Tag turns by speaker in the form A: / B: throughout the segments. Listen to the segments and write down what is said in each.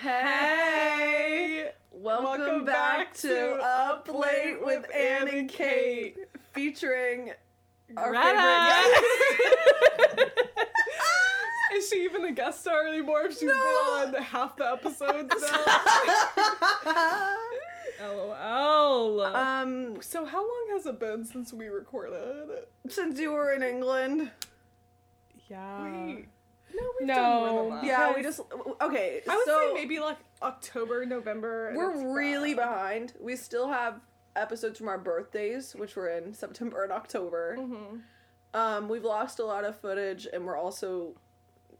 A: Hey! Welcome,
B: Welcome
A: back,
B: back
A: to Up Late with Anne and Kate, featuring our favorite guest.
B: Is she even a guest star anymore if she's
A: No.
B: been on half the episodes now? LOL.
A: um,
B: so how long has it been since we recorded?
A: since you were in England,
B: Yeah.
A: Wait.
B: No, we've
C: No.
B: done more than that.
A: yeah, we just okay.
B: I would
A: so
B: say maybe like October, November.
A: we're really
B: bad.
A: behind. We still have episodes from our birthdays, which were in September and October.
B: Mhm.
A: Um, we've lost a lot of footage, and we're also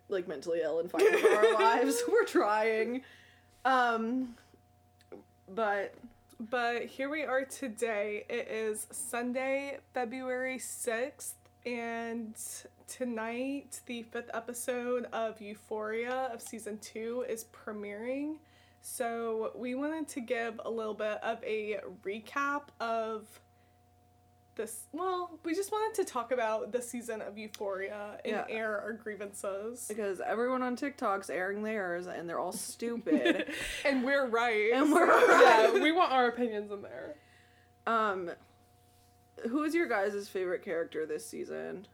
A: like mentally ill and fighting for our lives. We're trying, um, but
B: But here we are today. It is Sunday, February 6th, and tonight the fifth episode of Euphoria of season two is premiering. So we wanted to give a little bit of a recap of this. Well, we just wanted to talk about the season of Euphoria and
A: Yeah.
B: air our grievances.
A: because everyone on TikTok's airing theirs, and they're all stupid.
B: and we're right.
A: And we're
B: yeah,
A: right.
B: we want our opinions in there.
A: um, who is your guys' favorite character this season?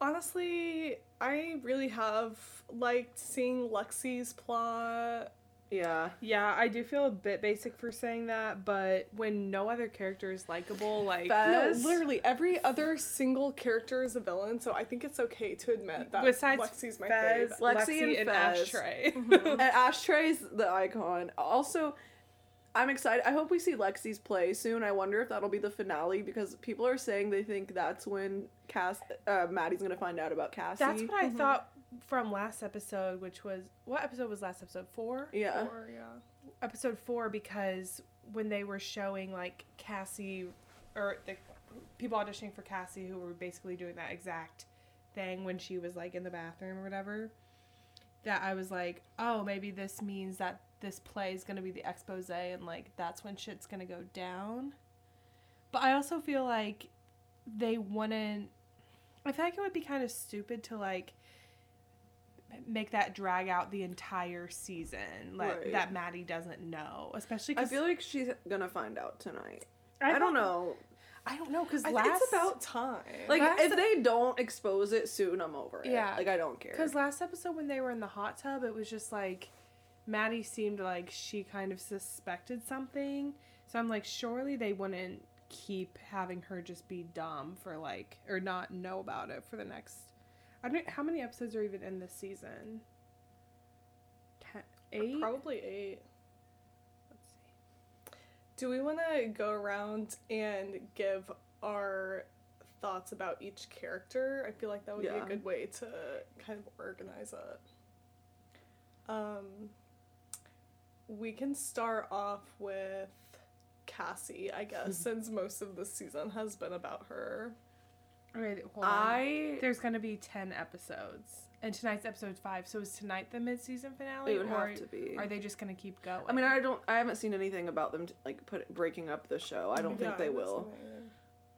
B: Honestly, I really have liked seeing Lexi's plot.
A: Yeah,
C: Yeah, I do feel a bit basic for saying that, but when no other character is likable, like
A: Fez.
B: No, literally every other single character is a villain, so I think it's okay to admit that
C: besides
B: Lexi's my
C: Fez,
B: fave.
A: Lexi
C: Lexi,
A: and
C: and,
A: Fez.
C: Ashtray.
A: and Ashtray's the icon. Also, I'm excited. I hope we see Lexi's play soon. I wonder if that'll be the finale because people are saying they think that's when Cass, uh, Maddie's gonna find out about Cassie.
C: That's what I thought from last episode, which was what episode was last episode? Four.
A: Yeah.
B: Or, yeah.
C: Episode four because when they were showing like Cassie or the people auditioning for Cassie who were basically doing that exact thing when she was like in the bathroom or whatever. That I was like, oh, maybe this means that this play is gonna be the expose and like that's when shit's gonna go down. But I also feel like they wouldn't. I feel like it would be kind of stupid to like make that drag out the entire season like
A: Right.
C: that Maddie doesn't know, especially.
A: I feel like she's gonna find out tonight. I, don't know.
C: I don't know because last
B: it's about time.
A: Like
C: Last-
A: if they don't expose it soon, I'm over it.
C: Yeah.
A: Like I don't care.
C: Because last episode when they were in the hot tub, it was just like Maddie seemed like she kind of suspected something. So I'm like, surely they wouldn't keep having her just be dumb for like or not know about it for the next. I don't. How many episodes are even in this season? Ten, eight.
B: Probably eight. Let's see. Do we want to go around and give our thoughts about each character? I feel like that would be a good way to kind of organize it. Um, we can start off with Cassie, I guess, since most of the season has been about her.
C: Okay, hold on.
A: I
C: There's gonna be ten episodes, and tonight's episode five. So is tonight the mid-season finale,
A: it would
C: or
A: have to be.
C: are they just gonna keep going?
A: I mean, I don't. I haven't seen anything about them t- like put breaking up the show. I don't
B: Yeah,
A: think they will.
B: seen it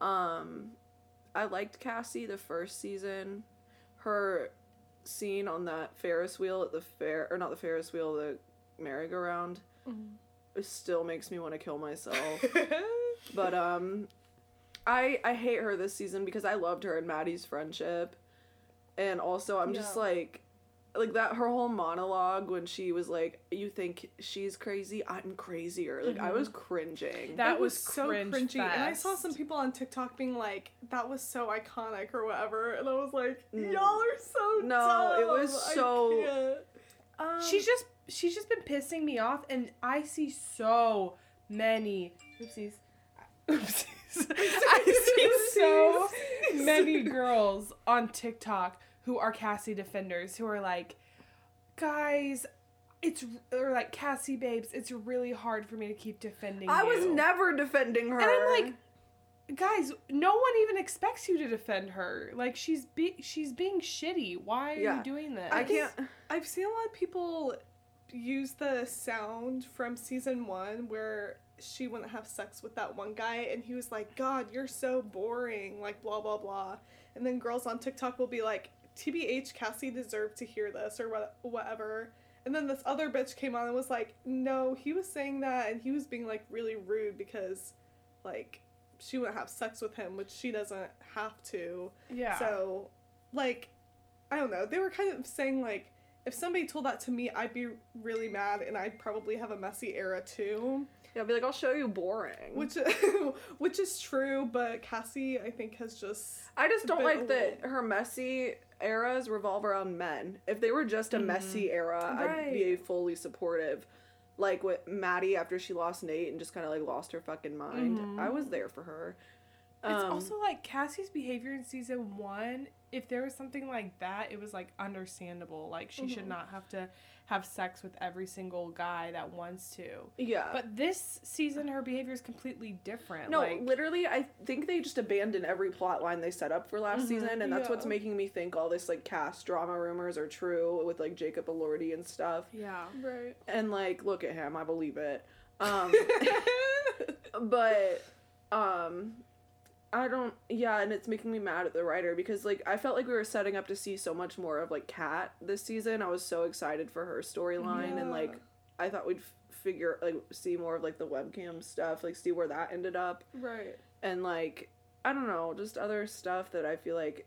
B: either.
A: Um, I liked Cassie the first season. Her scene on that Ferris wheel at the fair, or not the Ferris wheel, the merry-go-round, it still makes me want to kill myself. but um, I I hate her this season because I loved her and Maddie's friendship, and also I'm just like. Like that, her whole monologue when she was like, "You think she's crazy? I'm crazier." Like I was cringing.
C: That was
B: was, so
C: cringe
B: cringy, and I saw some people on TikTok being like, "That was so iconic" or whatever, and I was like,
A: Mm.
B: "Y'all are so
A: No, it was so- Um,
C: she's just she's just been pissing me off, and I see so many oopsies, oopsies. I see so many girls on TikTok who are Cassie defenders who are like, guys. It's or like Cassie babes. It's really hard for me to keep defending.
A: I was never defending her.
C: And I'm like, guys, no one even expects you to defend her. Like she's be- she's being shitty. Why are
A: Yeah.
C: you doing this?
A: I can't.
B: I've seen a lot of people use the sound from season one where she wouldn't have sex with that one guy, and he was like, "God, you're so boring," like blah blah blah. And then girls on TikTok will be like, "TBH, Cassie deserved to hear this or what, whatever." And then this other bitch came on and was like, no, he was saying that and he was being like really rude because like she wouldn't have sex with him, which she doesn't have to.
C: Yeah.
B: So, like, I don't know. They were kind of saying like, if somebody told that to me, I'd be really mad, and I'd probably have a messy era too.
A: Yeah, I'd be like, I'll show you boring.
B: Which, which is true, but Cassie, I think, has just
A: I just don't like that her messy eras revolve around men. If they were just a messy era, I'd be
B: Right.
A: fully supportive. Like with Maddie after she lost Nate and just kind of like lost her fucking mind. I was there for her.
C: It's
A: Um,
C: also like Cassie's behavior in season one. If there was something like that, it was like understandable. Like she should not have to have sex with every single guy that wants to.
A: yeah.
C: But this season, her behavior is completely different.
A: No,
C: like,
A: literally, I think they just abandoned every plot line they set up for last season, and that's what's making me think all this like cast drama rumors are true with like Jacob Elordi and stuff.
C: yeah.
B: right.
A: And like, look at him, I believe it. Um, but um, I don't. Yeah, and it's making me mad at the writer because like I felt like we were setting up to see so much more of like Kat this season. I was so excited for her storyline, and like I thought we'd f- figure like see more of like the webcam stuff, like see where that ended up
B: right.
A: and like I don't know, just other stuff that I feel like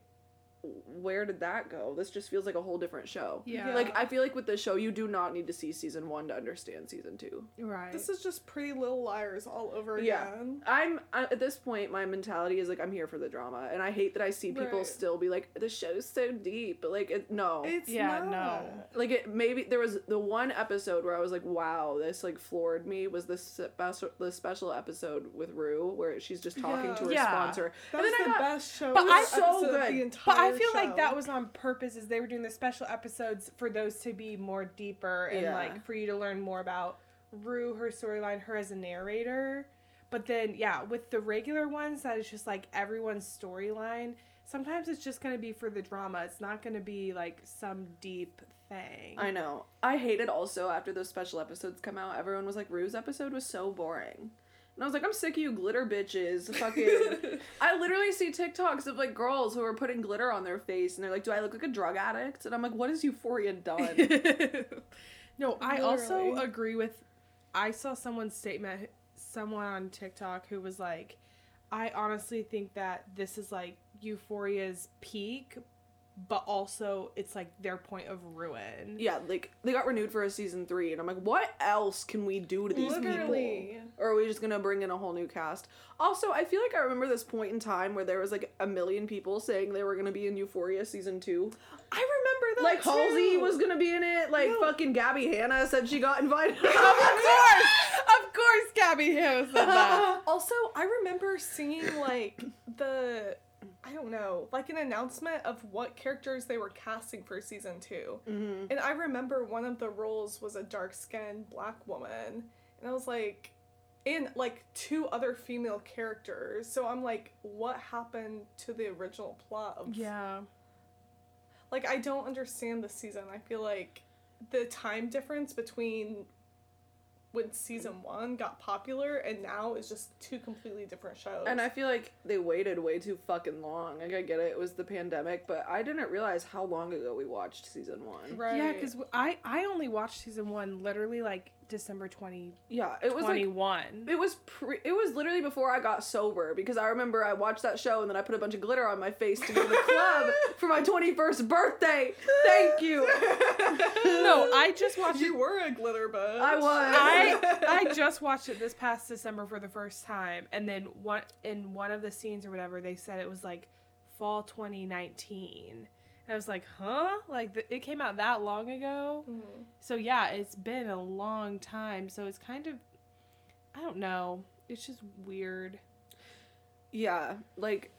A: where did that go? This just feels like a whole different show.
C: Yeah.
A: Like I feel like with this show you do not need to see season 1 to understand season 2.
C: Right.
B: This is just Pretty Little Liars all over
A: Yeah.
B: again.
A: I'm I, at this point my mentality is like I'm here for the drama and I hate that I see people
B: Right.
A: still be like the show's so deep, but like it, no.
B: It's
C: Yeah,
B: not.
C: no.
A: like it maybe there was the one episode where I was like, wow, this like floored me was this special the special episode with Rue where she's just talking to her
C: Yeah.
A: sponsor.
B: That
A: and then
B: the
A: I got
B: best show.
C: But I-
B: the
A: so good.
B: The
C: But I feel like that was on purpose, as they were doing the special episodes for those to be more deeper and
A: Yeah.
C: like for you to learn more about Rue, her storyline, her as a narrator. But then, yeah, with the regular ones, that is just like everyone's storyline. Sometimes it's just gonna be for the drama. It's not gonna be like some deep thing.
A: I know. I hated also after those special episodes come out, everyone was like, Rue's episode was so boring. And I was like, I'm sick of you glitter bitches. Fucking. I literally see TikToks of like girls who are putting glitter on their face and they're like, Do I look like a drug addict? And I'm like, What has Euphoria done?
C: no, I also agree with. I saw someone's statement, someone on TikTok who was like, I honestly think that this is like Euphoria's peak, but also it's like their point of ruin.
A: yeah, like they got renewed for a season three, and I'm like, What else can we do to these people? Or are we just gonna bring in a whole new cast? Also, I feel like I remember this point in time where there was like a million people saying they were gonna be in Euphoria season two.
B: I remember that.
A: like Halsey was gonna be in it. Like
B: No.
A: fucking Gabbie Hanna said she got invited.
C: of course, of course, Gabbie Hanna said that.
B: Also, I remember seeing like the I don't know, like an announcement of what characters they were casting for season 2
A: Mhm.
B: And I remember one of the roles was a dark skinned black woman. And I was like, and like two other female characters. So I'm like, what happened to the original plot of
C: Yeah.
B: like I don't understand this season. I feel like the time difference between when season one got popular and now is just two completely different shows.
A: And I feel like they waited way too fucking long. Like I get it, it was the pandemic, but I didn't realize how long ago we watched season one.
B: right.
C: Yeah, because I I only watched season one literally like December twenty
A: Yeah, it was
C: twenty
A: like
C: one.
A: it was pre- it was literally before I got sober because I remember I watched that show and then I put a bunch of glitter on my face to go to the club for my 21st birthday. Thank you.
C: no, I just watched it.
B: you were a glitter bitch.
A: I was.
C: I I just watched it this past December for the first time, and then one in one of the scenes or whatever they said it was like fall 2019. And I was like, huh? Like th- it came out that long ago.
B: Mhm.
C: So yeah, it's been a long time. So it's kind of, I don't know. It's just weird.
A: Yeah, like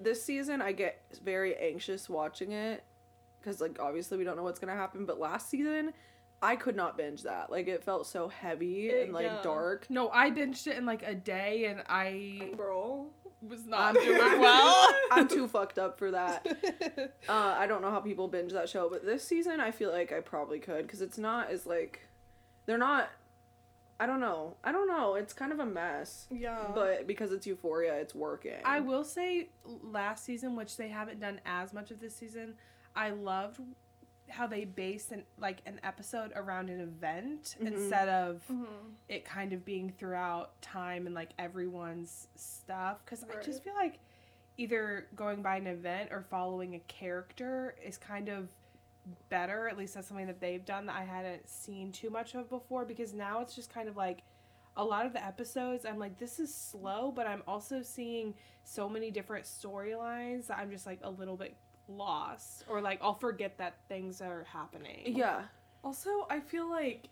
A: this season I get very anxious watching it cuz like obviously we don't know what's going to happen, but last season I could not binge that. Like it felt so heavy
B: It-
A: and like
B: yeah.
A: dark.
C: No, I binged it in like a day, and I
B: Girl.
C: Was
A: I'm
C: not
A: doing
C: doing well.
A: I'm too fucked up for that. Uh, I don't know how people binge that show, but this season I feel like I probably could because it's not as like they're not. I don't know. I don't know. It's kind of a mess,
B: Yeah.
A: but because it's Euphoria, it's working.
C: I will say last season, which they haven't done as much of this season, I loved how they base an like an episode around an event
A: Mhm.
C: instead of
B: Mhm.
C: it kind of being throughout time and like everyone's stuff because I just feel like either going by an event or following a character is kind of better at least that's something that they've done that I hadn't seen too much of before because now it's just kind of like a lot of the episodes I'm like this is slow but I'm also seeing so many different storylines that I'm just like a little bit lost or like I'll forget that things are happening.
A: Yeah.
B: Also, I feel like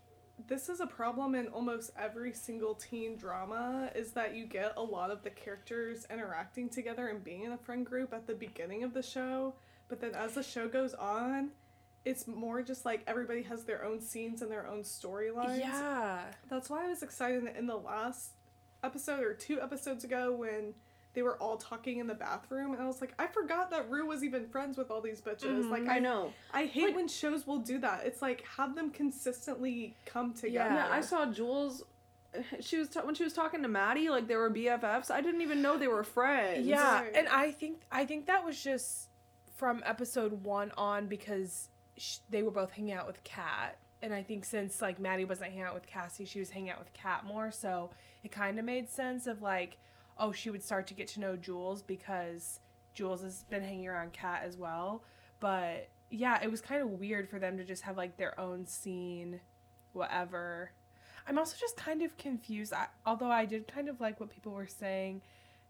B: this is a problem in almost every single teen drama is that you get a lot of the characters interacting together and being in a friend group at the beginning of the show, but then as the show goes on, it's more just like everybody has their own scenes and their own storylines.
C: Yeah.
B: That's why I was excited in the last episode or two episodes ago when they were all talking in the bathroom and I was like, I forgot that Rue was even friends with all these bitches.
C: Mhm.
B: Like
A: I know.
B: I hate
A: Like-
B: when shows will do that. It's like have them consistently come together.
A: Yeah, I saw Jules. She was ta- when she was talking to Maddie, like they were BFFs. I didn't even know they were friends.
C: Yeah,
B: Right.
C: and I think I think that was just from episode one on because sh- they were both hanging out with Kat, and I think since like Maddie wasn't hanging out with Cassie, she was hanging out with Kat more, so it kind of made sense of like, oh, she would start to get to know Jules because Jules has been hanging around Kat as well. But yeah, it was kind of weird for them to just have like their own scene, whatever. I'm also just kind of confused. I, although I did kind of like what people were saying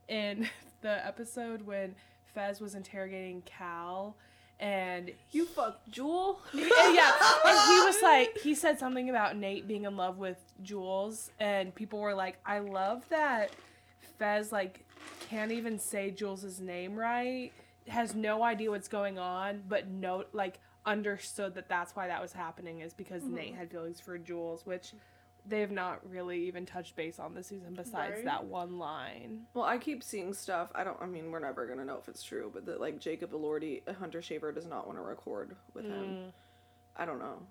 C: in the episode when Fez was interrogating Cal, and
A: You fucked Jewel.
C: yeah, yeah, and he was like, he said something about Nate being in love with Jules, and people were like, I love that Fez like can't even say Jules's name right, has no idea what's going on, but no, like understood that that's why that was happening is because Nate had feelings for Jules, which they have not really even touched base on this season besides
B: Right.
C: that one line.
A: Well, I keep seeing stuff. I don't. I mean, we're never gonna know if it's true, but that like Jacob Elordi, Hunter Schafer, does not want to record with him.
C: Mm.
A: I don't know.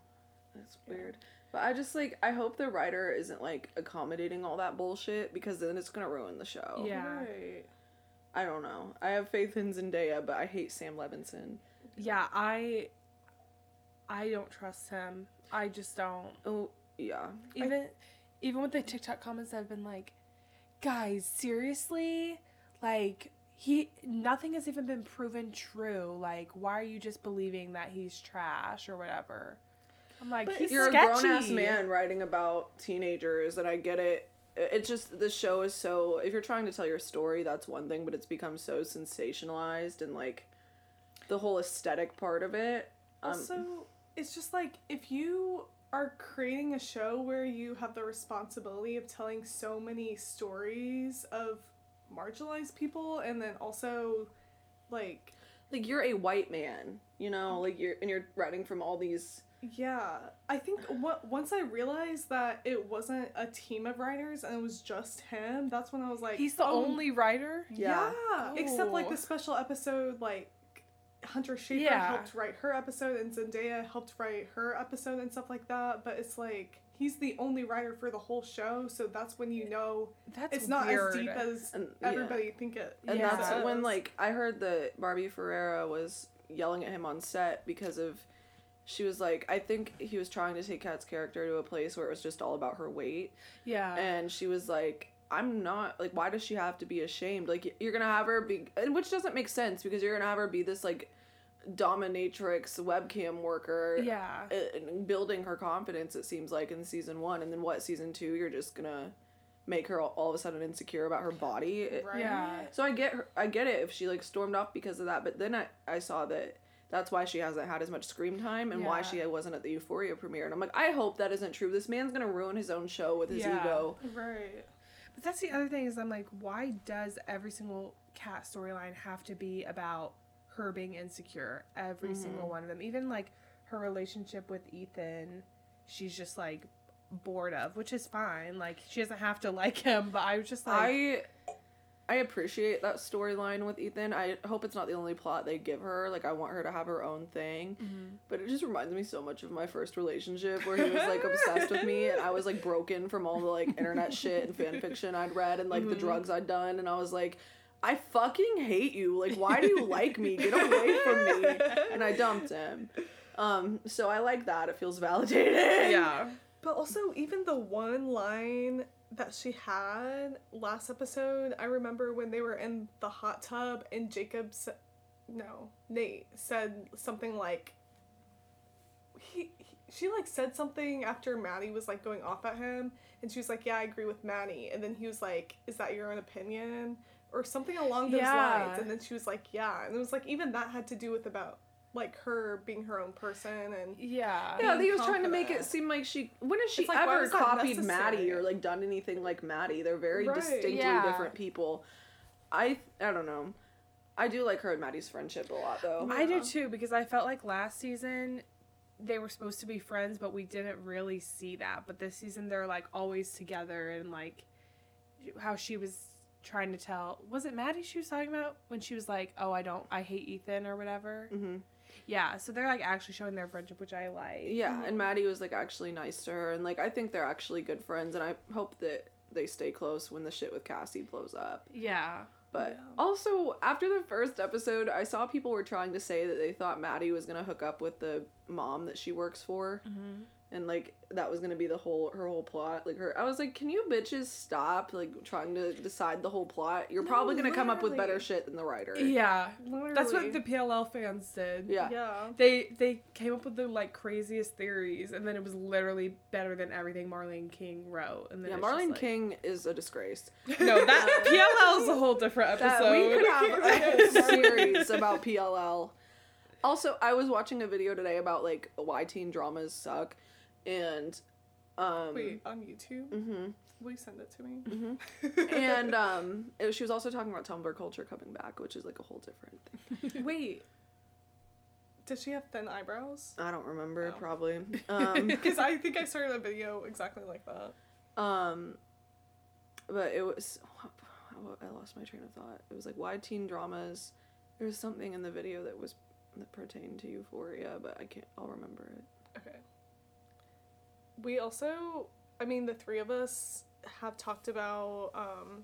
A: It's weird. But I just like I hope the writer isn't like accommodating all that bullshit because then it's gonna ruin the show.
C: Yeah.
B: Right.
A: I don't know. I have faith in Zendaya, but I hate Sam Levinson.
C: Yeah, I I don't trust him. I just don't.
A: Oh yeah.
C: Even even with the TikTok comments I've been like, guys, seriously? Like he nothing has even been proven true. Like, why are you just believing that he's trash or whatever? I'm like,
B: But
A: You're
C: sketchy.
A: a grown ass man writing about teenagers, and I get it. It's just the show is so. If you're trying to tell your story, that's one thing, but it's become so sensationalized and like the whole aesthetic part of it. Um,
B: Also, it's just like if you are creating a show where you have the responsibility of telling so many stories of marginalized people and then also like
A: like you're a white man, you know, like you're and you're writing from all these.
B: yeah, I think what once I realized that it wasn't a team of writers and it was just him, that's when I was like
C: He's the
B: oh,
C: only writer.
B: Yeah. Except like
C: Oh.
B: the special episode, like Hunter Schafer
C: Yeah.
B: helped write her episode and Zendaya helped write her episode and stuff like that. But it's like he's the only writer for the whole show, so that's when you know
C: That's
B: it's not
C: weird.
B: as deep as
A: And, yeah.
B: everybody think it.
A: And
C: Yeah.
A: that's when like I heard that Barbie Ferreira was yelling at him on set because of she was like I think he was trying to take Kat's character to a place where it was just all about her weight
C: Yeah.
A: and she was like I'm not like why does she have to be ashamed like you're gonna have her be and which doesn't make sense because you're gonna have her be this like dominatrix webcam worker
C: yeah.
A: Uh, and building her confidence it seems like in season one and then what season two you're just gonna make her all, all of a sudden insecure about her body
B: Right.
C: Yeah.
A: so I get her, I get it if she like stormed off because of that, but then I, I saw that that's why she hasn't had as much screen time and why she wasn't at the Euphoria premiere. And I'm like, I hope that isn't true. This man's gonna ruin his own show with his
C: Yeah.
A: ego.
B: Right.
C: But that's the other thing is I'm like, why does every single Kat storyline have to be about her being insecure? Every
A: Mhm.
C: single one of them. Even like her relationship with Ethan, she's just like bored of, which is fine. Like she doesn't have to like him, but I was just like
A: I I appreciate that storyline with Ethan. I hope it's not the only plot they give her. Like I want her to have her own thing.
C: Mhm.
A: But it just reminds me so much of my first relationship where he was like obsessed with me and I was like broken from all the like internet shit and fan fiction I'd read and like the
C: Mhm.
A: drugs I'd done and I was like I fucking hate you. Like why do you like me? Get away from me. And I dumped him. Um, so I like that. It feels validated.
C: yeah.
B: But also, even the one line that she had last episode, I remember when they were in the hot tub and Jacob said, no, Nate said something like, he, he, she like said something after Maddie was like going off at him, and she was like, yeah, I agree with Maddie. And then he was like, is that your own opinion? Or something along those
C: Yeah.
B: lines. And then she was like, yeah. And it was like, even that had to do with about like her being her own person and
C: Yeah.
A: Yeah,
B: being
A: he was trying to make it seem like she. When has she
B: like,
A: ever copied? Maddie or like done anything like Maddie? They're very
B: Right.
A: distinctly
C: Yeah.
A: different people. I I don't know. I do like her and Maddie's friendship a lot though.
C: I do too because I felt like last season they were supposed to be friends, but we didn't really see that. But this season they're like always together and like how she was trying to tell was it Maddie she was talking about when she was like, "Oh, I don't, I hate Ethan" or whatever.
A: hmm
C: Yeah, so they're like actually showing their friendship, which I like.
A: Yeah, and Maddie was like actually nice to her, and like I think they're actually good friends, and I hope that they stay close when the shit with Cassie blows up.
C: Yeah.
A: But
B: Yeah.
A: also, after the first episode, I saw people were trying to say that they thought Maddie was gonna hook up with the mom that she works for,
C: Mm-hmm.
A: And like that was gonna be the whole her whole plot. Like her, I was like, can you bitches stop like trying to decide the whole plot? You're
B: No,
A: probably gonna come up with better shit than the writer.
C: Yeah.
B: Literally.
C: That's what the PLL fans did.
A: Yeah.
B: Yeah.
C: They they came up with the like craziest theories, and then it was literally better than everything Marlene King wrote. And then
A: Yeah,
C: it's just,
A: Marlene
C: like-
A: King is a disgrace.
C: No, that PLL is a whole different
A: That
C: episode.
A: we could have a series about PLL. Also, I was watching a video today about like why teen dramas suck, and um,
B: Wait, on YouTube?
A: mhm,
B: Will you send it to me?
A: mhm. and um, it, she was also talking about Tumblr culture coming back, which is like a whole different thing.
C: Wait,
B: Did she have thin eyebrows?
A: I don't remember
B: Oh.
A: probably. Um,
B: Because I think I started a video exactly like that.
A: um, but it was I lost my train of thought. It was like why teen dramas. There was something in the video that was that pertained to Euphoria, but I can't. I'll remember it.
B: Okay. We also, I mean, the three of us have talked about um,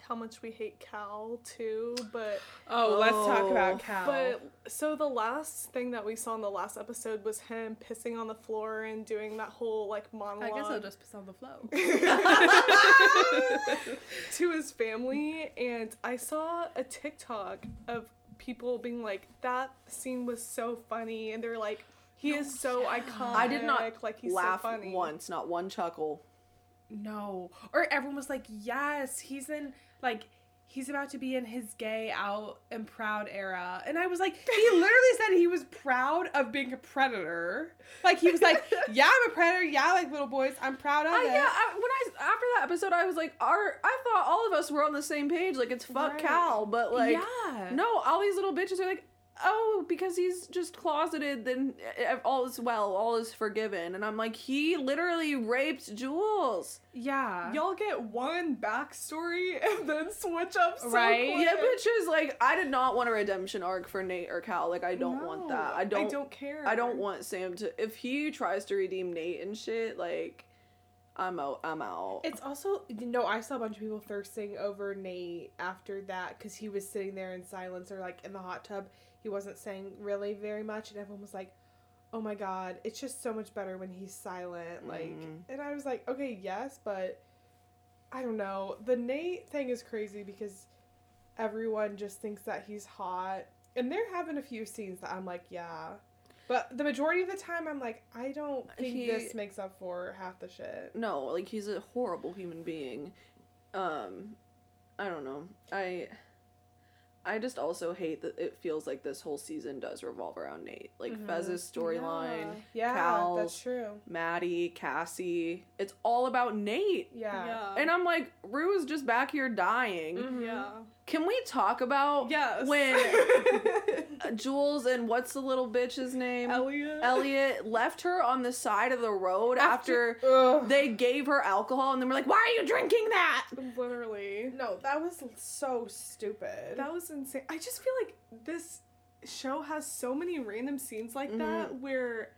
B: how much we hate Cal too, but
C: oh, let's talk
A: Oh,
C: about Cal.
B: but so the last thing that we saw in the last episode was him pissing on the floor and doing that whole like monologue.
C: I guess I'll just piss on the floor
B: to his family and I saw a TikTok of people being like that scene was so funny and they're like he is so
C: yeah.
B: iconic
A: I did not
B: like he's
A: laugh
B: so funny
A: once, not one chuckle.
C: no, or everyone was like, "Yes, he's in like." He's about to be in his gay out and proud era. And I was like, he literally said he was proud of being a predator. Like, he was like, yeah, I'm a predator. Yeah, I like little boys. I'm proud of
A: I,
C: it.
A: yeah, I, when I after that episode, I was like, "Our," I thought all of us were on the same page. Like it's fuck
B: Right.
A: Cal, but like
C: yeah.
A: no, all these little bitches are like, "Oh, because he's just closeted, then eh, all is well, all is forgiven." And I'm like, he literally raped Jules.
C: Yeah.
B: y'all get one backstory and then switch up so
C: Right?
B: quick.
A: Yeah, bitches, like I did not want a redemption arc for Nate or Cal. Like I don't want that. I don't.
B: I don't care
A: I don't want Sam to. If he tries to redeem Nate and shit, like, I'm out. I'm out.
C: It's also you no. I saw a bunch of people thirsting over Nate after that because he was sitting there in silence or like in the hot tub. He wasn't saying really very much, and everyone was like, "Oh my god, it's just so much better when he's silent." Like,
A: Mhm.
C: and I was like, "Okay, yes, but I don't know." The Nate thing is crazy because everyone just thinks that he's hot, and they're having a few scenes that I'm like, "Yeah." But the majority of the time, I'm like, I don't think
A: He-
C: this makes up for half the shit.
A: no, like he's a horrible human being. Um, I don't know. I. I just also hate that it feels like this whole season does revolve around Nate. Like
C: Mhm.
A: Fez's storyline,
C: Yeah,
A: Cal's,
C: that's true.
A: Maddie, Cassie. It's all about Nate.
C: Yeah.
B: Yeah.
A: And I'm like, Rue is just back here dying.
C: Mhm.
B: yeah.
A: Can we talk about
B: Yes.
A: when Jules and what's the little bitch's name?
B: Elliot.
A: Elliot left her on the side of the road after,
C: Ugh.
A: they gave her alcohol and then we're like, why are you drinking that?
B: Literally.
C: no, that was so stupid.
B: That was insane. I just feel like this show has so many random scenes like that
A: Mm-hmm.
B: where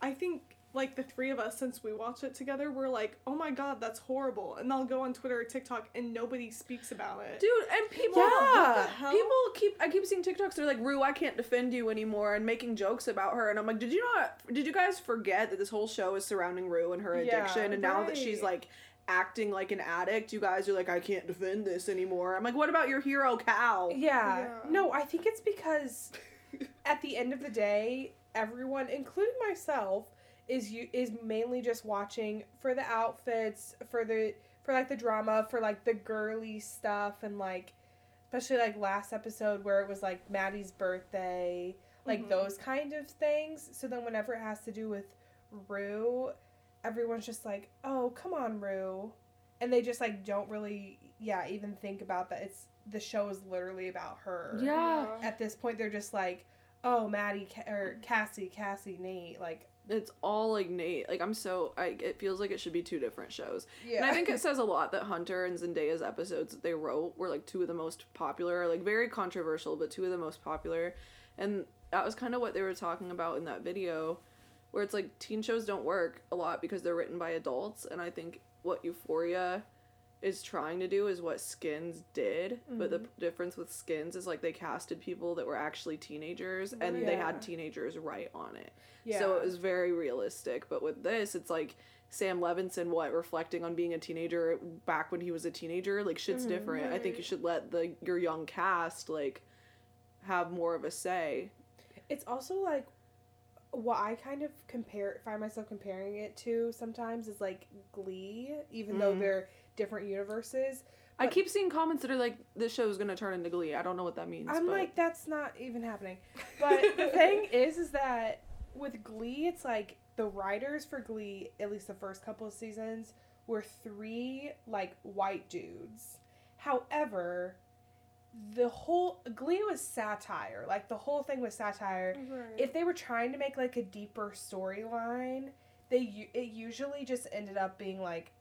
B: I think like the three of us, since we watch it together, we're like, oh my god, that's horrible. And I'll go on Twitter or TikTok and nobody speaks about it.
A: Dude, and people,
C: Yeah.
B: What the hell?
A: people keep. I keep seeing TikToks. They're like, "Rue, I can't defend you anymore," and making jokes about her. And I'm like, "Did you not? Did you guys forget that this whole show is surrounding Rue and her
C: Yeah,
A: addiction? and now that she's like acting like an addict, you guys are like, I can't defend this anymore." I'm like, "What about your hero, Cal?"
C: Yeah.
B: Yeah.
C: No, I think it's because at the end of the day, everyone, including myself, is you is mainly just watching for the outfits, for the for like the drama, for like the girly stuff and like especially like last episode where it was like Maddie's birthday, like
B: Mhm.
C: those kind of things. So then whenever it has to do with Rue, everyone's just like, "Oh, come on, Rue." And they just like don't really yeah, even think about that it's the show is literally about her.
A: Yeah.
C: At this point they're just like, "Oh, Maddie or Cassie, Cassie, Nate." Like,
A: It's all like Nate. Like I'm so. I. It feels like it should be two different shows.
C: yeah.
A: And I think it says a lot that Hunter and Zendaya's episodes that they wrote were like two of the most popular, like very controversial, but two of the most popular. And that was kind of what they were talking about in that video, where it's like teen shows don't work a lot because they're written by adults. And I think what Euphoria is trying to do is what Skins did. But the p- difference with Skins is like they casted people that were actually teenagers and they had teenagers right on it.
C: yeah.
A: So it was very realistic. But with this, it's like Sam Levinson, what reflecting on being a teenager back when he was a teenager. Like shit's different. I think you should let the your young cast like have more of a say.
C: It's also like what I kind of compare find myself comparing it to sometimes is like Glee, even though
A: Mhm.
C: they're different universes.
A: I keep seeing comments that are like, "This show is gonna turn into Glee." I don't know what that means.
C: I'm
A: but...
C: like, that's not even happening. But the thing is, is that with Glee, it's like the writers for Glee, at least the first couple of seasons, were three like white dudes. However, the whole Glee was satire. Like the whole thing was satire.
B: Right.
C: If they were trying to make like a deeper storyline, they it usually just ended up being like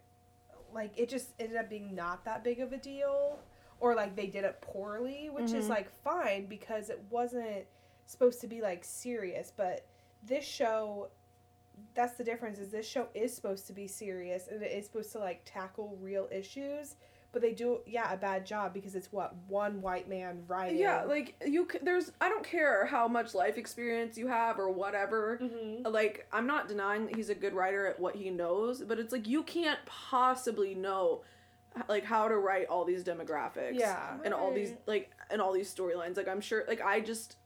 C: like it just ended up being not that big of a deal or like they did it poorly, which is
A: Mhm.
C: like fine because it wasn't supposed to be like serious, but this show that's the difference is this show is supposed to be serious and it is supposed to like tackle real issues, but they do yeah, a bad job because it's what one white man writing.
A: yeah, like you. c- There's. I don't care how much life experience you have or whatever.
C: Mhm.
A: like i'm not denying that he's a good writer at what he knows but it's like you can't possibly know like how to write all these demographics
C: Yeah.
A: and all these like and all these storylines like i'm sure like i just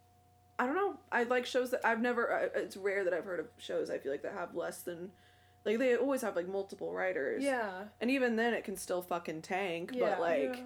A: i don't know i like shows that i've never uh, it's rare that i've heard of shows i feel like that have less than like they always have like multiple writers
C: Yeah.
A: and even then it can still fucking tank
C: Yeah.
A: but like
B: Yeah.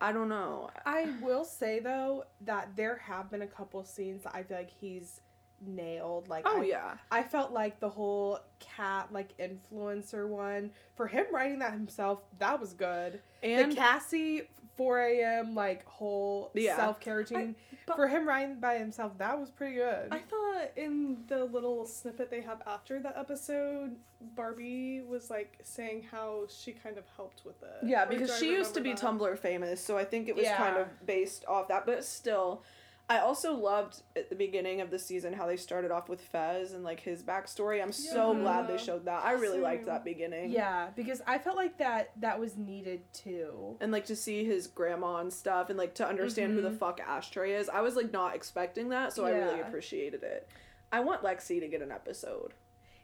A: i don't know
C: I will say though that there have been a couple scenes that I feel like he's nailed. Like
A: oh
C: I,
A: yeah
C: I felt like the whole Kat like influencer one for him writing that himself that was good.
A: and
C: the Cassie 4 a.m. like whole
A: Yeah.
C: self care routine
B: but-
C: for him writing by himself that was pretty good.
B: I thought in the little snippet they have after the episode, Barbie was like saying how she kind of helped with it.
A: Yeah, because she used to be
B: that?
A: Tumblr famous, so I think it was kind of based off that. But still, I also loved at the beginning of the season how they started off with Fez and like his backstory. I'm so glad they showed that. I really liked that beginning.
C: yeah, because I felt like that that was needed too.
A: And like to see his grandma and stuff, and like to understand who the
C: Mhm.
A: fuck Ashtray is. I was like not expecting that, so I really appreciated it. I want Lexi to get an episode.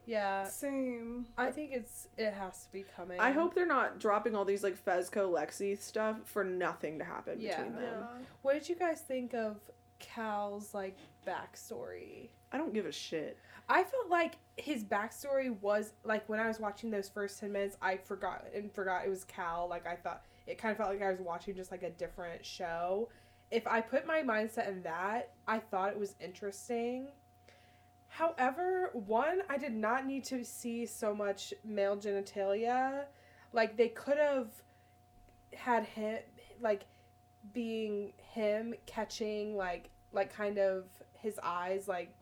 C: Yeah,
B: Same.
C: I think it's it has to be coming.
A: I hope they're not dropping all these like Fezco Lexi stuff for nothing to happen
C: Yeah.
A: between them.
B: Yeah.
C: What did you guys think of Cal's like backstory?
A: I don't give a shit.
C: I felt like his backstory was like when I was watching those first ten minutes, I forgot and forgot it was Cal. Like I thought it kind of felt like I was watching just like a different show. If I put my mindset in that, I thought it was interesting. However, one, I did not need to see so much male genitalia. Like they could have had him like being him catching like like kind of his eyes like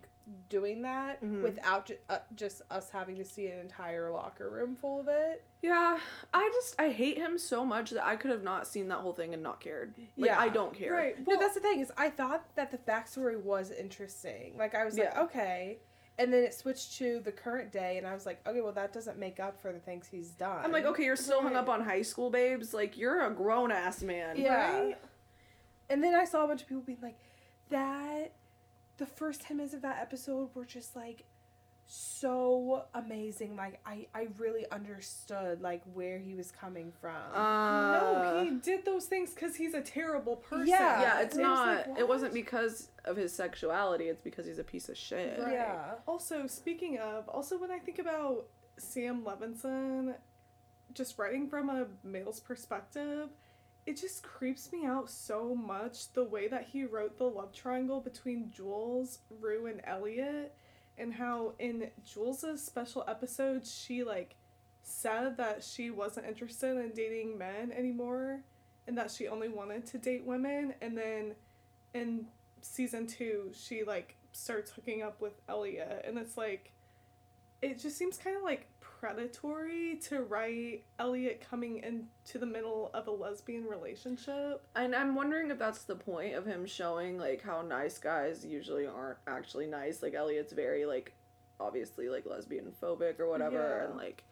C: doing that
A: Mhm.
C: without ju- uh, just us having to see an entire locker room full of it.
A: Yeah, I just I hate him so much that I could have not seen that whole thing and not cared. Like
C: Yeah.
A: I don't care.
B: Right.
C: no, that's the thing is I thought that the backstory was interesting. Like I was like, okay, And then it switched to the current day, and I was like, okay, well, that doesn't make up for the things he's done.
A: I'm like, okay, you're still hung up on high school babes. Like, you're a grown ass man.
C: Yeah.
B: Right?
C: And then I saw a bunch of people being like, that, the first 10 minutes of that episode were just like so amazing. Like, I, I really understood, like, where he was coming from.
A: Uh,
B: no, he did those things because he's a terrible person.
C: Yeah.
A: yeah, it's
C: And
A: not.
C: like,
A: it wasn't because of his sexuality. It's because he's a piece of shit.
B: Right.
C: Yeah.
B: Also, speaking of, also when I think about Sam Levinson, just writing from a male's perspective, it just creeps me out so much the way that he wrote the love triangle between Jules, Rue, and Elliot, and how in Jules's special episode she like said that she wasn't interested in dating men anymore, and that she only wanted to date women, and then in season two she like starts hooking up with Elliot, and it's like it just seems kind of like predatory to write Elliot coming into the middle of a lesbian relationship.
A: And I'm wondering if that's the point of him showing like how nice guys usually aren't actually nice. Like Elliot's very like obviously like lesbian phobic or whatever
B: Yeah.
A: and like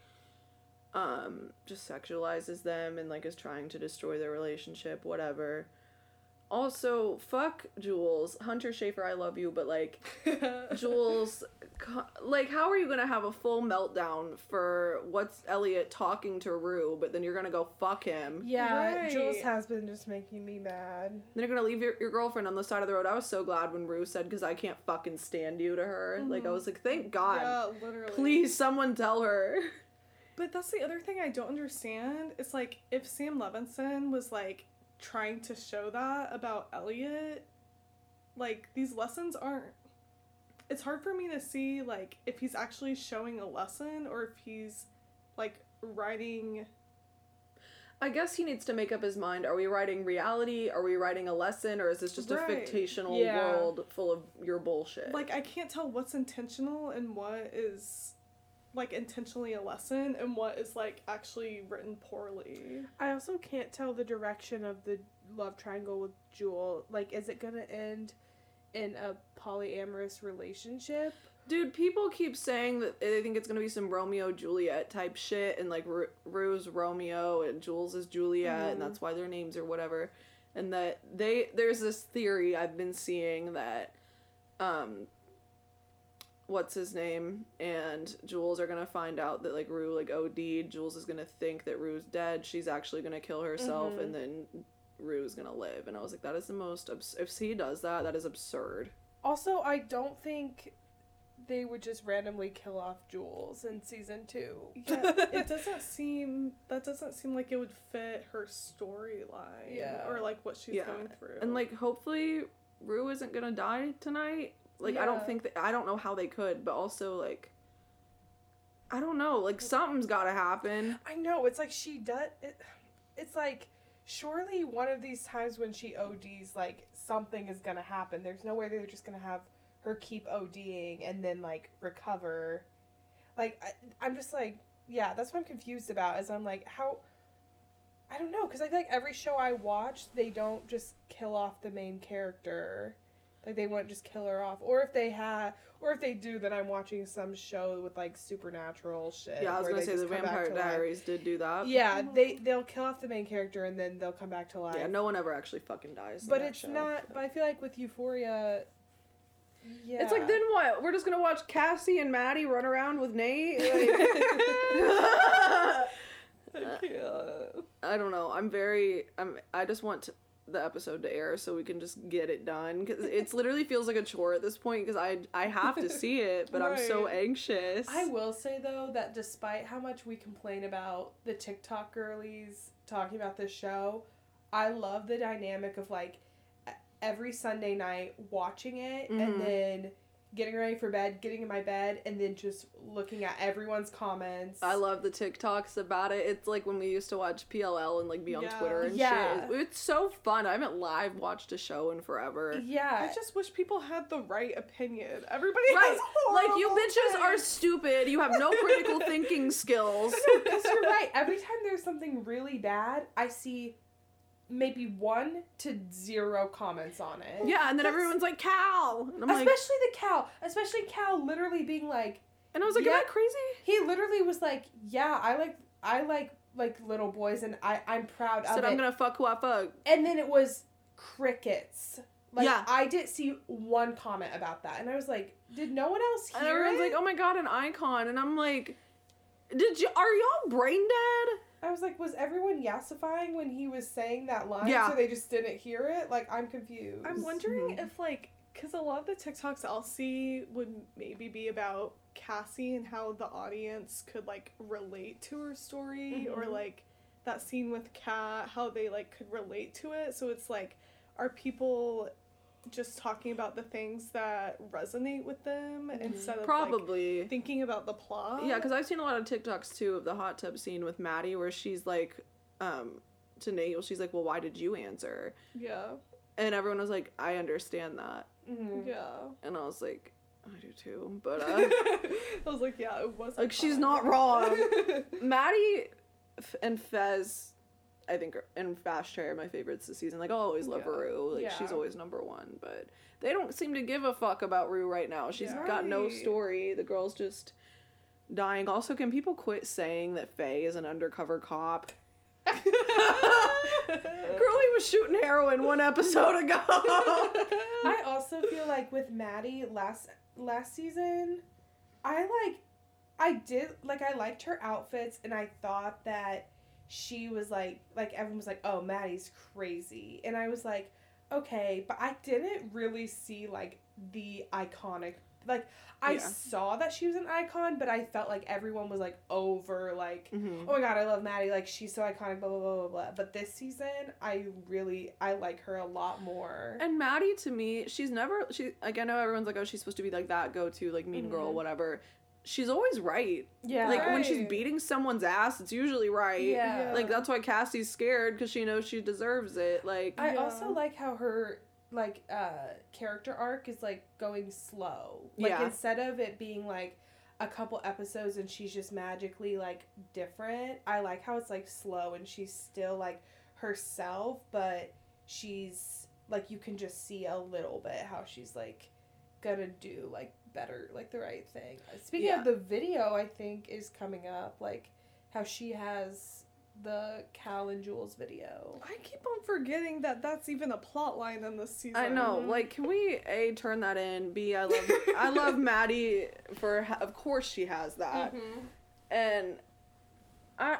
A: um just sexualizes them and like is trying to destroy their relationship, whatever. Also, fuck Jules. Hunter Schafer, I love you, but like Jules, like, how are you gonna have a full meltdown for what's Elliot talking to Rue, but then you're gonna go fuck him?
C: Yeah,
B: Right.
C: Jules has been just making me mad.
A: Then you're gonna leave your, your girlfriend on the side of the road. I was so glad when Rue said, "Cause I can't fucking stand you" to her. Like I
B: Mhm.
A: was like, thank God,
B: Yeah, literally.
A: please someone tell her.
B: But that's the other thing I don't understand. It's like if Sam Levinson was like trying to show that about Elliot, like these lessons aren't. It's hard for me to see like if he's actually showing a lesson or if he's like writing.
A: I guess he needs to make up his mind. Are we writing reality? Are we writing a lesson? Or is this just
B: Right.
A: a fictional
C: Yeah.
A: world full of your bullshit?
B: Like I can't tell what's intentional and what is like intentionally a lesson and what is like actually written poorly.
C: I also can't tell the direction of the love triangle with Jewel. Like, is it gonna end in a polyamorous relationship?
A: Dude, people keep saying that they think it's gonna be some Romeo Juliet type shit, and like Ru- Rue's Romeo and Jules is Juliet,
C: Mhm.
A: and that's why their names are whatever. And that they there's this theory I've been seeing that, um, what's his name and Jules are gonna find out that like Rue like OD'd. Jules is gonna think that Rue's dead. She's actually gonna kill herself,
C: Mhm.
A: and then Rue's gonna live. And I was like, that is the most. Abs- if he does that, that is absurd.
C: Also, I don't think they would just randomly kill off Jules in season two.
B: Yeah, it doesn't seem that doesn't seem like it would fit her storyline.
C: Yeah.
B: Or like what she's
A: Yeah.
B: going through.
A: And like hopefully Rue isn't gonna die tonight. Like I don't think that I don't know how they could, but also like I don't know, like something's gotta happen.
C: I know it's like she does. It, it's like surely one of these times when she ODs, like something is gonna happen. There's no way they're just gonna have her keep ODing and then like recover. Like I, I'm just like yeah, that's what I'm confused about. Is I'm like how. I don't know, because I feel like every show I watch, they don't just kill off the main character. Like they wouldn't just kill her off, or if they had, or if they do, then I'm watching some show with like supernatural shit.
A: Yeah, I was gonna say the
C: just come back
A: Vampire
C: to life.
A: Diaries did do that.
C: Yeah, they they'll kill off the main character and then they'll come back to life.
A: Yeah, no one ever actually fucking dies.
C: but it's
A: show.
C: not. But I feel like with Euphoria, yeah,
A: It's like then what? We're just gonna watch Cassie and Maddie run around with Nate. Like... I don't know. I'm very. I'm. I just want to, the episode to air so we can just get it done because it literally feels like a chore at this point because I I have to see it, but I'm so anxious.
C: I will say though that despite how much we complain about the TikTok girlies talking about this show, I love the dynamic of like every Sunday night watching it
A: Mhm.
C: and then getting ready for bed, getting in my bed, and then just looking at everyone's comments.
A: I love the TikToks about it. It's like when we used to watch PLL and like be on
B: Yeah.
A: Twitter and
C: Yeah.
A: shit. It's, it's so fun. I haven't live watched a show in forever.
C: Yeah.
B: I just wish people had the right opinion. Everybody
A: Right.
B: has
A: Like you
B: horrible
A: bitches are stupid. You have no critical thinking skills.
C: Because you're right. Every time there's something really bad, I see maybe one to zero comments on it.
A: Yeah, and then
C: That's-
A: everyone's like Cal, and I'm like,
C: especially the Cal, especially Cal, literally being like,
A: and I was like,
C: Yeah.
A: am I crazy?
C: he literally was like, yeah, I like, I like like little boys, and I I'm proud of
A: Said
C: it.
A: I'm gonna fuck who I fuck.
C: and then it was crickets. Like
A: Yeah.
C: I didn't see one comment about that, and I was like, did no one else hear
A: And everyone's
C: it?
A: like, oh my god, an icon. And I'm like, did you, are y'all brain dead?
C: I was like, was everyone yassifying when he was saying that line?
A: Yeah.
C: So they just didn't hear it? Like, I'm confused.
B: I'm wondering
A: Mhm.
B: if like because a lot of the TikToks I'll see would maybe be about Cassie and how the audience could like relate to her story or
C: Mhm.
B: like that scene with Kat, how they like could relate to it. So it's like, are people just talking about the things that resonate with them
C: Mhm.
B: instead of like,
A: Probably.
B: thinking about the plot?
A: Yeah, because I've seen a lot of TikToks too of the hot tub scene with Maddie where she's like, um, to Nate, she's like, well, why did you answer?
B: yeah,
A: And everyone was like, I understand that.
C: Mhm.
B: yeah.
A: And I was like, I do too. But, uh,
B: I was like, yeah, it was
A: like, she's not wrong. Maddie f- and Fez, I think, and Ashtray are my favorites this season. Like, I'll always love
B: Yeah.
A: Rue. Like, she's always number one. But they don't seem to give a fuck about Rue right now. She's
B: Yeah.
A: got no story. The girl's just dying. Also, can people quit saying that Faye is an undercover cop? Girlie was shooting heroin one episode ago.
C: I also feel like with Maddie last last season, I like I did like I liked her outfits and I thought that she was like like everyone was like, "Oh, Maddie's crazy." And I was like, "Okay, but I didn't really see like the iconic like I
A: Yeah.
C: saw that she was an icon, but I felt like everyone was like over like
A: Mhm.
C: oh my god, I love Maddie. Like she's so iconic, blah blah blah blah blah. But this season, I really I like her a lot more.
A: And Maddie, to me, she's never she like I know everyone's like, oh, she's supposed to be like that go to like mean girl,
C: Mhm.
A: whatever. She's always right.
C: yeah,
A: Like when she's beating someone's ass, it's usually right.
C: Yeah.
A: Like that's why Cassie's scared because she knows she deserves it. Like
C: I
B: Yeah.
C: also like how her like uh character arc is like going slow. Like
A: Yeah.
C: instead of it being like a couple episodes and she's just magically like different. I like how it's like slow and she's still like herself, but she's like you can just see a little bit how she's like gonna do like better like the right thing. Speaking
A: Yeah.
C: of the video I think is coming up like how she has the Cal and Jules video.
B: I keep on forgetting that that's even a plot line in this season.
A: I know. Like, can we a turn that in? B, I love I love Maddie for of course she has that,
C: Mm-hmm.
A: and I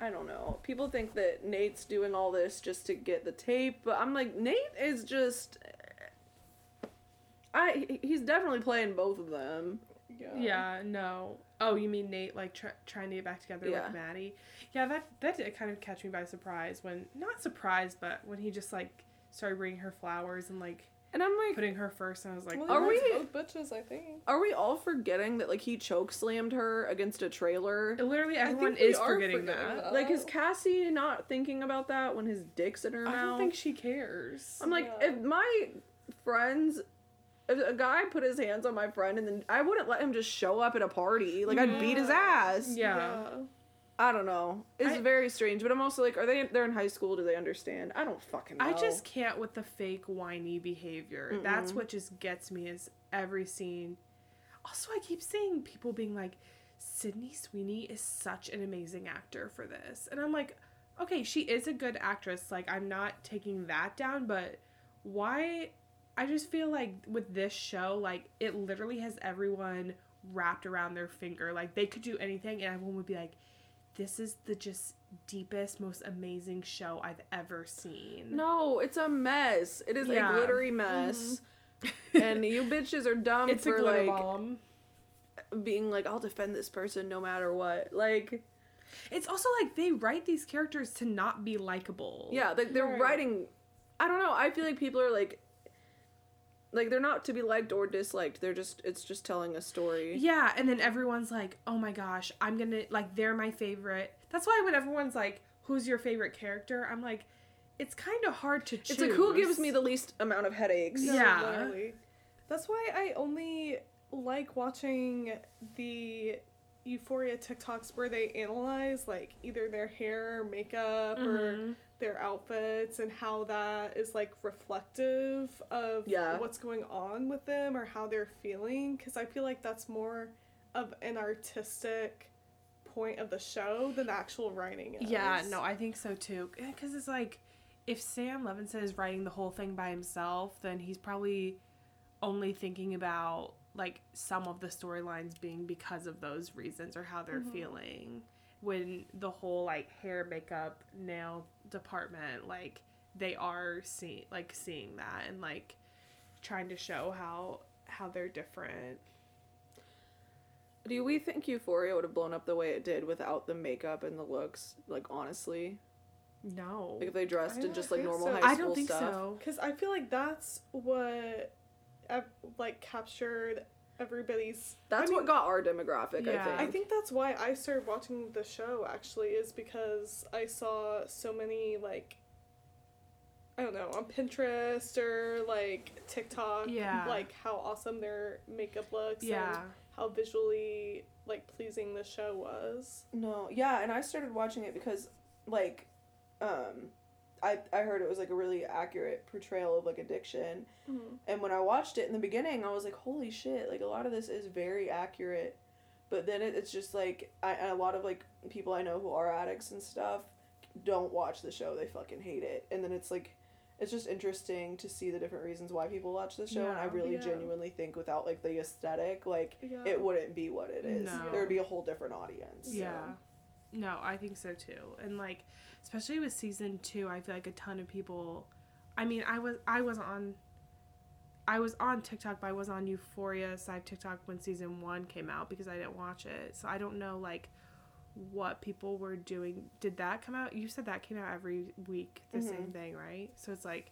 A: I don't know. People think that Nate's doing all this just to get the tape, but I'm like Nate is just. I he's definitely playing both of them.
B: Yeah.
D: Yeah, no. Oh, you mean Nate like try, trying to get back together
A: Yeah.
D: with Maddie? Yeah, that that did kind of catch me by surprise when not surprised, but when he just like started bringing her flowers and like
A: And I'm like,
D: putting her first, and I was like,
B: Well,
A: Are we-
B: both bitches? I think.
A: are we all forgetting that like he choke slammed her against a trailer?
D: literally
B: I think
D: everyone is forgetting,
B: forgetting
D: that.
B: that.
A: Like, is Cassie not thinking about that when his dick's in her
D: I
A: mouth?
D: I don't think she cares.
A: I'm like,
B: Yeah.
A: if my friends, if a guy put his hands on my friend and then I wouldn't let him just show up at a party. Like, I'd beat his ass.
D: Yeah.
A: I don't know. It's
D: I-
A: very strange, but I'm also like, are they? They're in high school. Do they understand? I don't fucking know.
D: I just can't with the fake whiny behavior. That's
A: Mm-mm.
D: what just gets me is every scene. Also, I keep seeing people being like, Sydney Sweeney is such an amazing actor for this. And I'm like, okay, she is a good actress. Like, I'm not taking that down, but why? I just feel like with this show, like, it literally has everyone wrapped around their finger. Like, they could do anything, and everyone would be like, this is the just deepest, most amazing show I've ever seen.
A: No, it's a mess. It is
D: Yeah.
A: a glittery mess. Mm-hmm. and you bitches are dumb
D: it's
A: for like
D: bomb.
A: being like, I'll defend this person no matter what. Like,
D: It's also like they write these characters to not be likable.
A: yeah, like they're
B: Right.
A: writing. I don't know. I feel like people are like, like they're not to be liked or disliked. They're just it's just telling a story.
D: Yeah, and then everyone's like, "Oh my gosh, I'm gonna like they're my favorite." That's why when everyone's like, "Who's your favorite character?" I'm like, it's kind of hard to choose.
A: It's like who gives me the least amount of headaches.
B: No,
D: Yeah.
B: literally. That's why I only like watching the Euphoria TikToks where they analyze like either their hair, or makeup, or
C: Mhm.
B: Their outfits and how that is like reflective of
A: Yeah.
B: what's going on with them or how they're feeling because i feel like that's more of an artistic point of the show than the actual writing is.
C: Yeah, no, I think so too. Because it's like, if Sam Levinson is writing the whole thing by himself, then he's probably only thinking about like some of the storylines being because of those reasons or how they're
B: Mhm.
C: feeling. When the whole like hair, makeup, nail department, like they are seeing like seeing that and like trying to show how how they're different.
A: Do we think Euphoria would have blown up the way it did without the makeup and the looks? Like honestly,
C: No,
A: like if they dressed in just like normal
B: so.
A: high school
C: I don't think
A: stuff.
C: so.
B: because i feel like that's what ev- like captured everybody's
A: That's
B: I mean,
A: what got our demographic.
C: Yeah.
A: I think.
B: I think that's why I started watching the show actually is because I saw so many like I don't know, on Pinterest or like TikTok
C: Yeah.
B: like how awesome their makeup looks
C: Yeah.
B: and how visually like pleasing the show was.
A: No, yeah, and I started watching it because, like, um, I I heard it was like a really accurate portrayal of like addiction, mm-hmm. and when I watched it in the beginning, I was like, holy shit! Like a lot of this is very accurate, but then it, it's just like I and a lot of like people I know who are addicts and stuff don't watch the show. They fucking hate it, and then it's like. It's just interesting to see the different reasons why people watch the show, and I really
B: Yeah.
A: genuinely think without like the aesthetic, like
B: Yeah.
A: it wouldn't be what it is.
C: No.
A: There would be a whole different audience. so.
C: Yeah. No, I think so too. And like especially with season 2, I feel like a ton of people I mean, I was I was on I was on TikTok, but I was on Euphoria side TikTok when season 1 came out because I didn't watch it. So I don't know like what people were doing. Did that come out? You said that came out every week, the same
A: Mhm.
C: thing, right? So it's like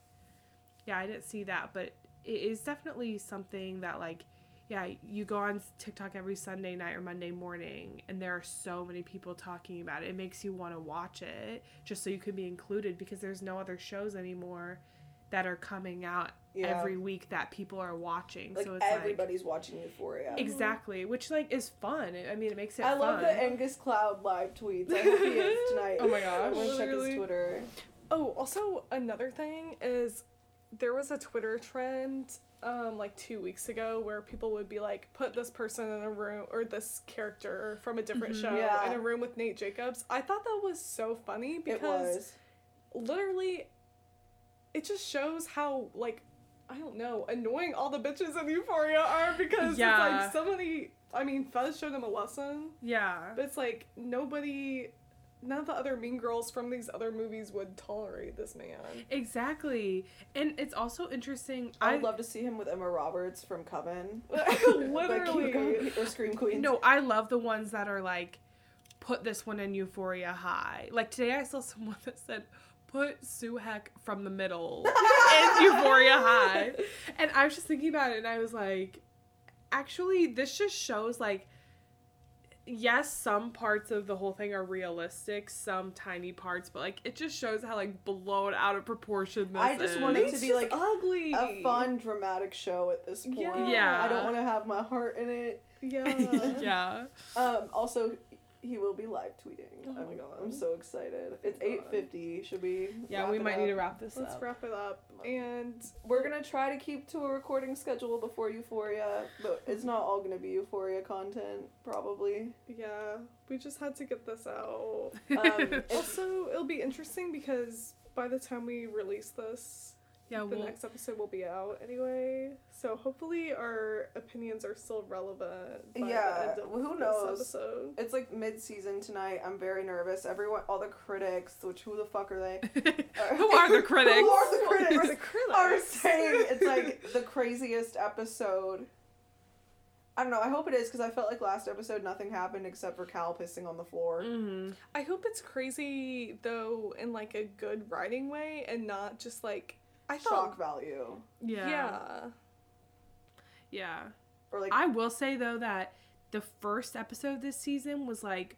C: yeah, I didn't see that, but it is definitely something that like yeah, you go on TikTok every Sunday night or Monday morning, and there are so many people talking about it. It makes you want to watch it just so you can be included because there's no other shows anymore that are coming out
A: Yeah.
C: every week that people are watching.
A: like
C: so it's
A: everybody's watching Euphoria.
C: Mm-hmm. exactly, which like is fun. I mean, it makes it.
A: I love the Angus Cloud live tweets. I hope he is tonight.
C: Oh my gosh.
A: I'm gonna check his Twitter.
B: Oh, also another thing is there was a Twitter trend um like 2 weeks ago where people would be like put this person in a room or this character from a different
C: Mhm.
B: show
A: Yeah.
B: in a room with Nate Jacobs. I thought that was so funny
A: It
B: because
A: was.
B: literally it just shows how like I don't know, annoying all the bitches in Euphoria are because
C: Yeah.
B: it's like so many I mean, Fez showed them a lesson,
C: yeah.
B: but it's like nobody none of the other mean girls from these other movies would tolerate this man.
C: Exactly, and it's also interesting.
A: I would love to see him with Emma Roberts from Coven.
B: Literally.
A: Like, or Scream Queens.
C: No, I love the ones that are like, put this one in Euphoria high. Like today, I saw someone that said, put Sue Heck from the middle in Euphoria high, and I was just thinking about it, and I was like, actually, this just shows like. Yes, some parts of the whole thing are realistic, some tiny parts, but like it just shows how like blown out of proportion this
A: I just
C: is.
A: want it to be, like,
B: ugly.
A: A fun dramatic show at this point.
B: Yeah.
C: Yeah.
A: I don't want to have my heart in it.
B: Yeah.
C: yeah.
A: Um. Also, he will be live tweeting.
B: Oh my
A: I'm,
B: God.
A: I'm so excited. It's eight fifty. Should we?
C: Yeah, we might
A: up?
C: need to wrap this up.
B: Let's
C: up.
B: wrap it up. And
A: We're gonna try to keep to a recording schedule before Euphoria, but it's not all gonna be Euphoria content, probably.
B: yeah, we just had to get this out.
A: Um,
B: Also, it'll be interesting because by the time we release this,
C: yeah,
B: the
C: well,
B: next episode will be out anyway. So hopefully our opinions are still relevant. By
A: Yeah,
B: the end of
A: who
B: this
A: knows?
B: Episode.
A: It's like mid-season tonight. I'm very nervous. Everyone, all the critics, which who the fuck are they?
C: who are the critics?
A: Who are the
B: Who are
A: critics?
B: the critics?
A: Are saying it's like the craziest episode. I don't know. I hope it is because I felt like last episode nothing happened except for Cal pissing on the floor.
C: Mhm.
B: I hope it's crazy though in like a good writing way and not just like I
A: Shock
B: thought.
A: value
C: Yeah.
B: Yeah.
C: Yeah.
A: or like
C: I will say though that the first episode this season was like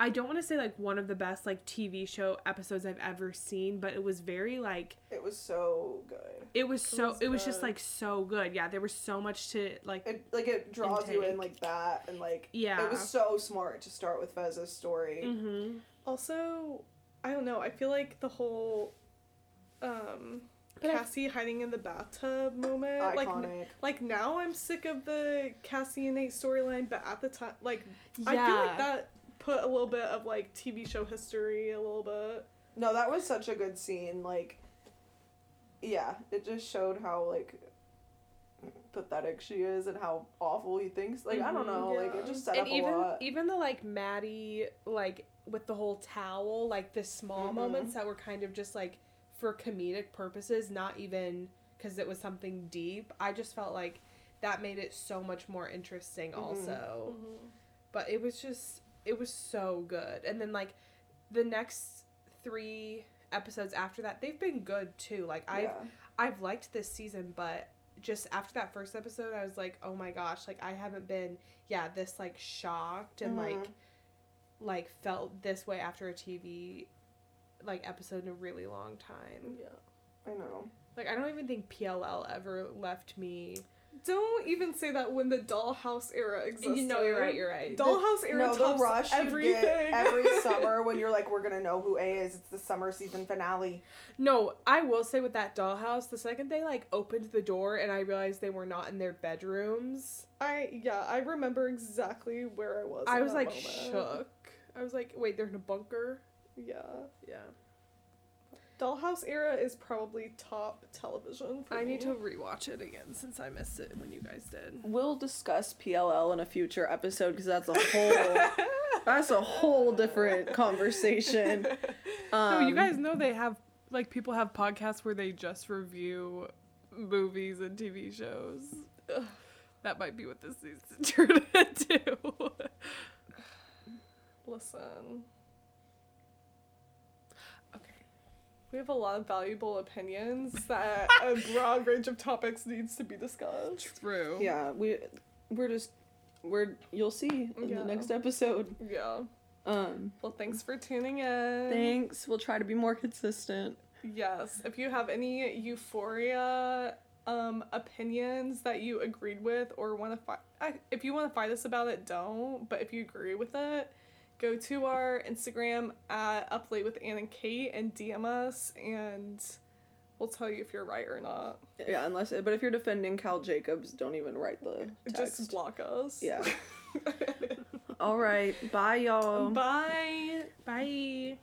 C: I don't want to say like one of the best like TV show episodes I've ever seen, but it was very like
A: It was so good.
C: it was so
B: was
C: it was just like so good. Yeah, there was so much to like
A: It like it draws you in like that and like
C: Yeah.
A: It was so smart to start with Fez's story.
C: Mhm.
B: Also, I don't know. I feel like the whole um
C: But I-
B: Cassie hiding in the bathtub moment, like
A: Iconic.
B: like now I'm sick of the Cassie and Nate storyline, but at the time, like yeah. I feel like that put a little bit of like TV show history, a little bit.
A: no, that was such a good scene. Like, yeah, it just showed how like pathetic she is and how awful he thinks. Like, I don't
C: Mhm,
A: know. Like, it just set
C: and
A: up
C: even
A: a lot.
C: even the like Maddie like with the whole towel, like the small
A: Mhm.
C: moments that were kind of just like for comedic purposes, not even because it was something deep. I just felt like that made it so much more interesting.
A: Mhm.
C: Also, but it was just it was so good and then like the next three episodes after that they've been good too like i've
A: yeah.
C: i've liked this season but just after that first episode i was like oh my gosh like i haven't been yeah this like shocked and like
A: Mhm.
C: like felt this way after a tv like episode in a really long time
B: Yeah.
A: I know.
C: like i don't even think pll ever left me
B: Don't even say that when the Dollhouse era existed.
C: you know you're right you're right
B: Dollhouse era
A: no, the rush
B: everything.
A: you get every summer when you're like, we're gonna know who A is. It's the summer season finale.
C: No, I will say with that dollhouse, the second they like opened the door and I realized they were not in their bedrooms,
B: I yeah, I remember exactly where I was.
C: I
B: in
C: was
B: that
C: like
B: moment.
C: shook. I was like, wait, they're in a bunker?
B: Yeah.
C: Yeah.
B: Dollhouse era is probably top television. For
C: I need to rewatch it again since I missed it when you guys did.
A: We'll discuss PLL in a future episode because that's a whole that's a whole different conversation.
E: no, you
A: Um,
E: guys know they have like people have podcasts where they just review movies and TV shows. Ugh, that might be what this needs to turn into.
B: Listen,
C: Okay.
B: We have a lot of valuable opinions that a broad range of topics needs to be discussed.
E: True.
A: Yeah, we we're just we're you'll see in
B: Yeah.
A: the next episode.
B: Yeah.
A: Um,
B: Well, thanks for tuning in.
A: thanks. We'll try to be more consistent.
B: Yes. If you have any Euphoria um opinions that you agreed with or want to fight if you want to fight us about it, don't. But if you agree with it, go to our Instagram at Up Late with Ann and Kate and DM us and we'll tell you if you're right or not.
A: Yeah, unless but if you're defending Cal Jacobs, don't even write the text.
B: Just block us.
A: Yeah. All right. Bye, y'all.
B: Bye.
C: Bye.